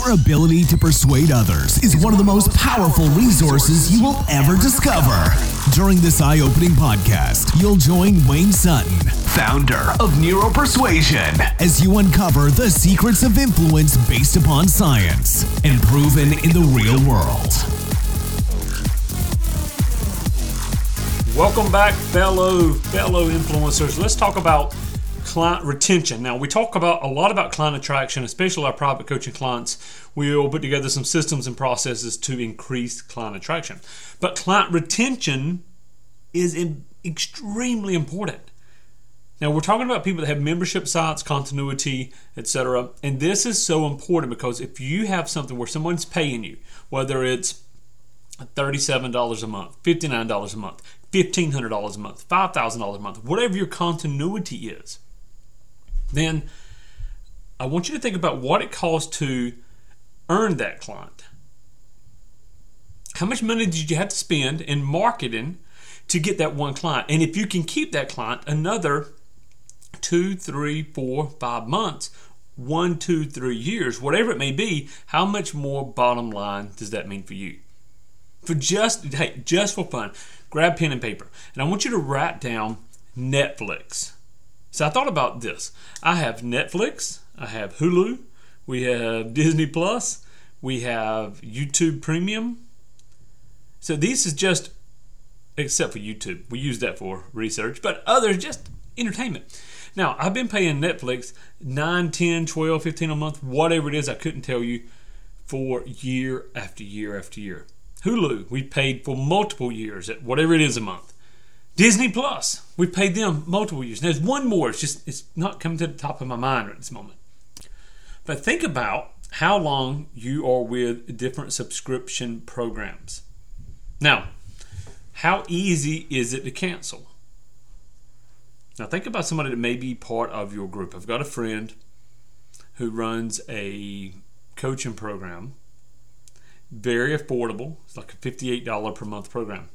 Your ability to persuade others is one of the most powerful resources you will ever discover. During this eye opening podcast, you'll join Wayne Sutton, founder of Neuropersuasion, as you uncover the secrets of influence based upon science and proven in the real world. Welcome back, fellow fellow influencers. Let's talk about client retention. Now, we talk about a lot about client attraction, especially our private coaching clients. We will put together some systems and processes to increase client attraction. But client retention is extremely important. Now, we're talking about people that have membership sites, continuity, etc. And this is so important because if you have something where someone's paying you, whether it's $37 a month, $59 a month, $1,500 a month, $5,000 a month, whatever your continuity is, then I want you to think about what it costs to earn that client. How much money did you have to spend in marketing to get that one client? And if you can keep that client another two, three, four, five months, one, two, three years, whatever it may be, how much more bottom line does that mean for you? For just hey, just for fun, grab pen and paper, and I want you to write down Netflix. So I thought about this. I have Netflix, I have Hulu, we have Disney Plus, we have YouTube Premium. So these is just except for YouTube. We use that for research, but others just entertainment. Now, I've been paying Netflix 9, 10, 12, 15 a month, whatever it is, I couldn't tell you for year after year after year. Hulu, we paid for multiple years at whatever it is a month. Disney Plus, we paid them multiple years. There's one more. It's just it's not coming to the top of my mind at this moment. But think about how long you are with different subscription programs. Now, how easy is it to cancel? Now think about somebody that may be part of your group. I've got a friend who runs a coaching program, very affordable. It's like a $58 per month program.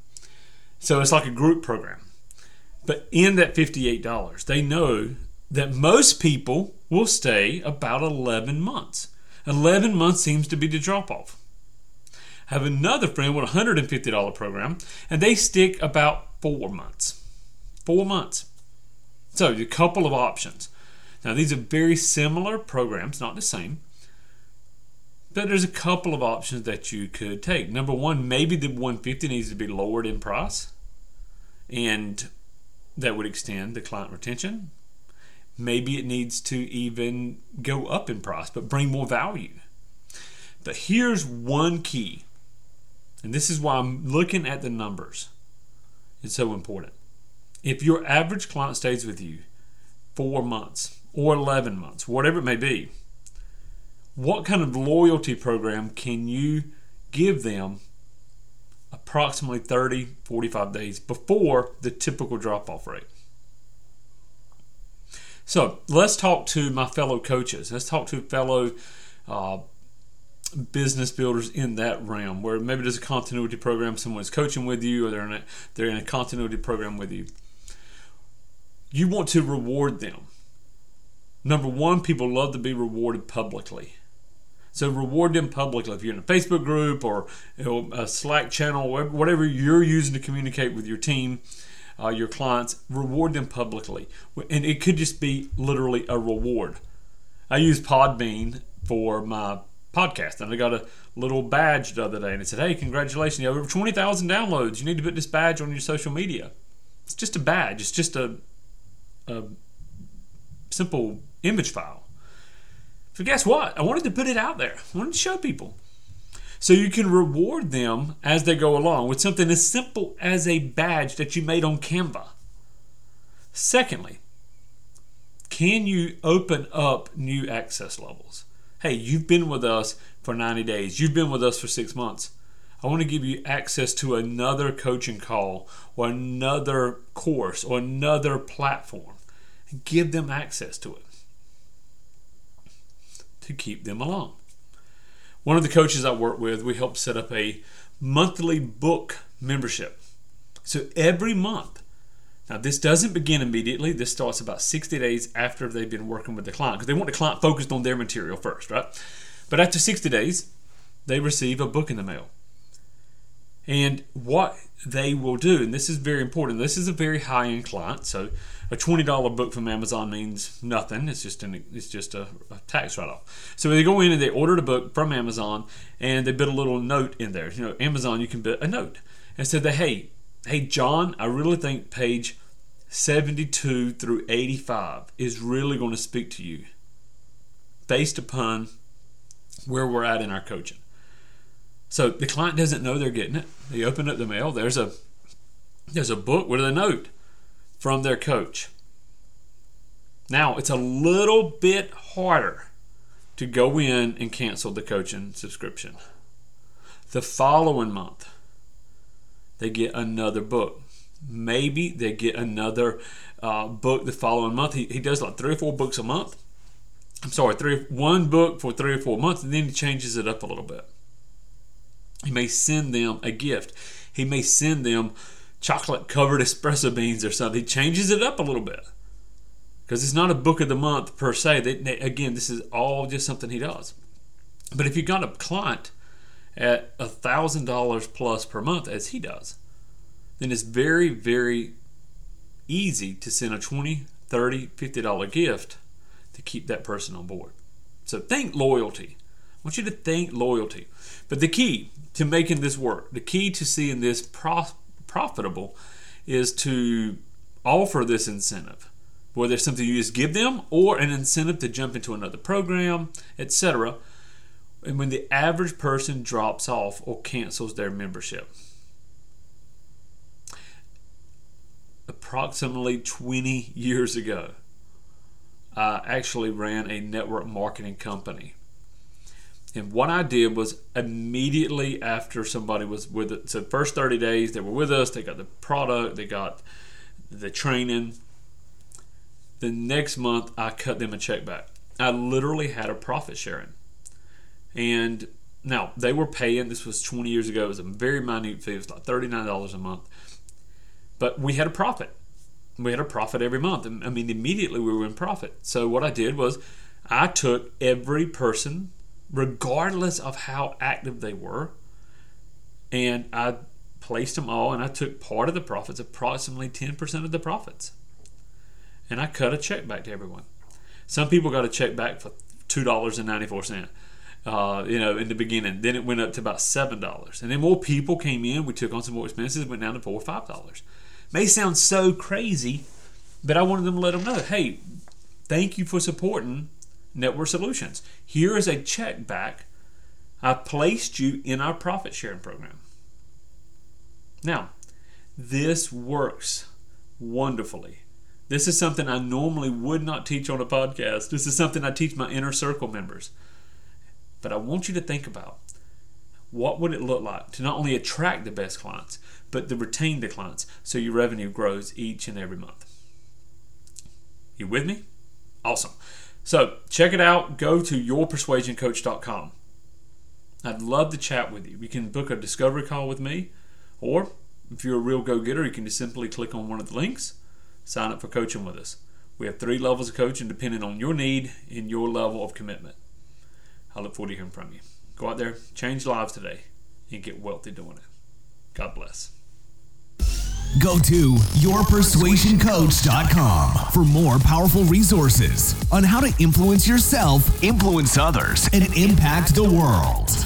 So it's like a group program. But in that $58, they know that most people will stay about 11 months. 11 months seems to be the drop off. I have another friend with a $150 program, and they stick about four months. Four months. So, a couple of options. Now, these are very similar programs, not the same, but there's a couple of options that you could take. Number one, maybe the 150 needs to be lowered in price, and that would extend the client retention. Maybe it needs to even go up in price, but bring more value. But here's one key, and this is why I'm looking at the numbers. It's so important. If your average client stays with you four months or 11 months, whatever it may be, what kind of loyalty program can you give them approximately 30, 45 days before the typical drop off rate? So let's talk to my fellow coaches. Let's talk to fellow uh, business builders in that realm where maybe there's a continuity program, someone's coaching with you, or they're in a, they're in a continuity program with you. You want to reward them. Number one, people love to be rewarded publicly. So reward them publicly. If you're in a Facebook group or you know, a Slack channel, whatever you're using to communicate with your team, uh, your clients, reward them publicly. And it could just be literally a reward. I use Podbean for my podcast, and I got a little badge the other day, and it said, "Hey, congratulations! You have over twenty thousand downloads. You need to put this badge on your social media." It's just a badge. It's just a a simple image file. So guess what? I wanted to put it out there. I wanted to show people. So you can reward them as they go along with something as simple as a badge that you made on Canva. Secondly, can you open up new access levels? Hey, you've been with us for 90 days. You've been with us for 6 months. I want to give you access to another coaching call or another course or another platform. Give them access to it to keep them along. One of the coaches I work with, we help set up a monthly book membership. So every month, now this doesn't begin immediately. This starts about 60 days after they've been working with the client because they want the client focused on their material first, right? But after 60 days, they receive a book in the mail. And what they will do, and this is very important, this is a very high end client. So a $20 book from Amazon means nothing. It's just an, it's just a, a tax write off. So they go in and they order a book from Amazon and they put a little note in there. You know, Amazon, you can put a note and said that, hey, hey, John, I really think page 72 through 85 is really going to speak to you based upon where we're at in our coaching. So the client doesn't know they're getting it. They open up the mail. There's a there's a book with a note from their coach. Now it's a little bit harder to go in and cancel the coaching subscription. The following month, they get another book. Maybe they get another uh, book the following month. He, he does like three or four books a month. I'm sorry, three one book for three or four months, and then he changes it up a little bit. He may send them a gift. He may send them chocolate covered espresso beans or something. He changes it up a little bit because it's not a book of the month per se. They, they, again, this is all just something he does. But if you've got a client at a thousand dollars plus per month, as he does, then it's very, very easy to send a 20 30 50 dollar gift to keep that person on board. So think loyalty. Want you to think loyalty. But the key to making this work, the key to seeing this pro- profitable, is to offer this incentive. Whether it's something you just give them or an incentive to jump into another program, etc. And when the average person drops off or cancels their membership. Approximately 20 years ago, I actually ran a network marketing company. And what I did was immediately after somebody was with it, so first 30 days they were with us, they got the product, they got the training. The next month I cut them a check back. I literally had a profit sharing. And now they were paying, this was 20 years ago, it was a very minute fee, it was like $39 a month. But we had a profit we had a profit every month. I mean, immediately we were in profit. So what I did was I took every person, regardless of how active they were, and I placed them all and I took part of the profits, approximately 10% of the profits. And I cut a check back to everyone. Some people got a check back for $2.94. Uh, you know, in the beginning. Then it went up to about seven dollars, and then more people came in. We took on some more expenses, went down to four or five dollars. May sound so crazy, but I wanted them to let them know hey, thank you for supporting Network Solutions. Here is a check back. I placed you in our profit sharing program. Now, this works wonderfully. This is something I normally would not teach on a podcast. This is something I teach my inner circle members. But I want you to think about what would it look like to not only attract the best clients, but to retain the clients so your revenue grows each and every month. You with me? Awesome. So check it out. Go to yourpersuasioncoach.com. I'd love to chat with you. You can book a discovery call with me, or if you're a real go getter, you can just simply click on one of the links, sign up for coaching with us. We have three levels of coaching depending on your need and your level of commitment. I look forward to hearing from you. Go out there, change lives today, and get wealthy doing it. God bless. Go to yourpersuasioncoach.com for more powerful resources on how to influence yourself, influence others, and impact the world.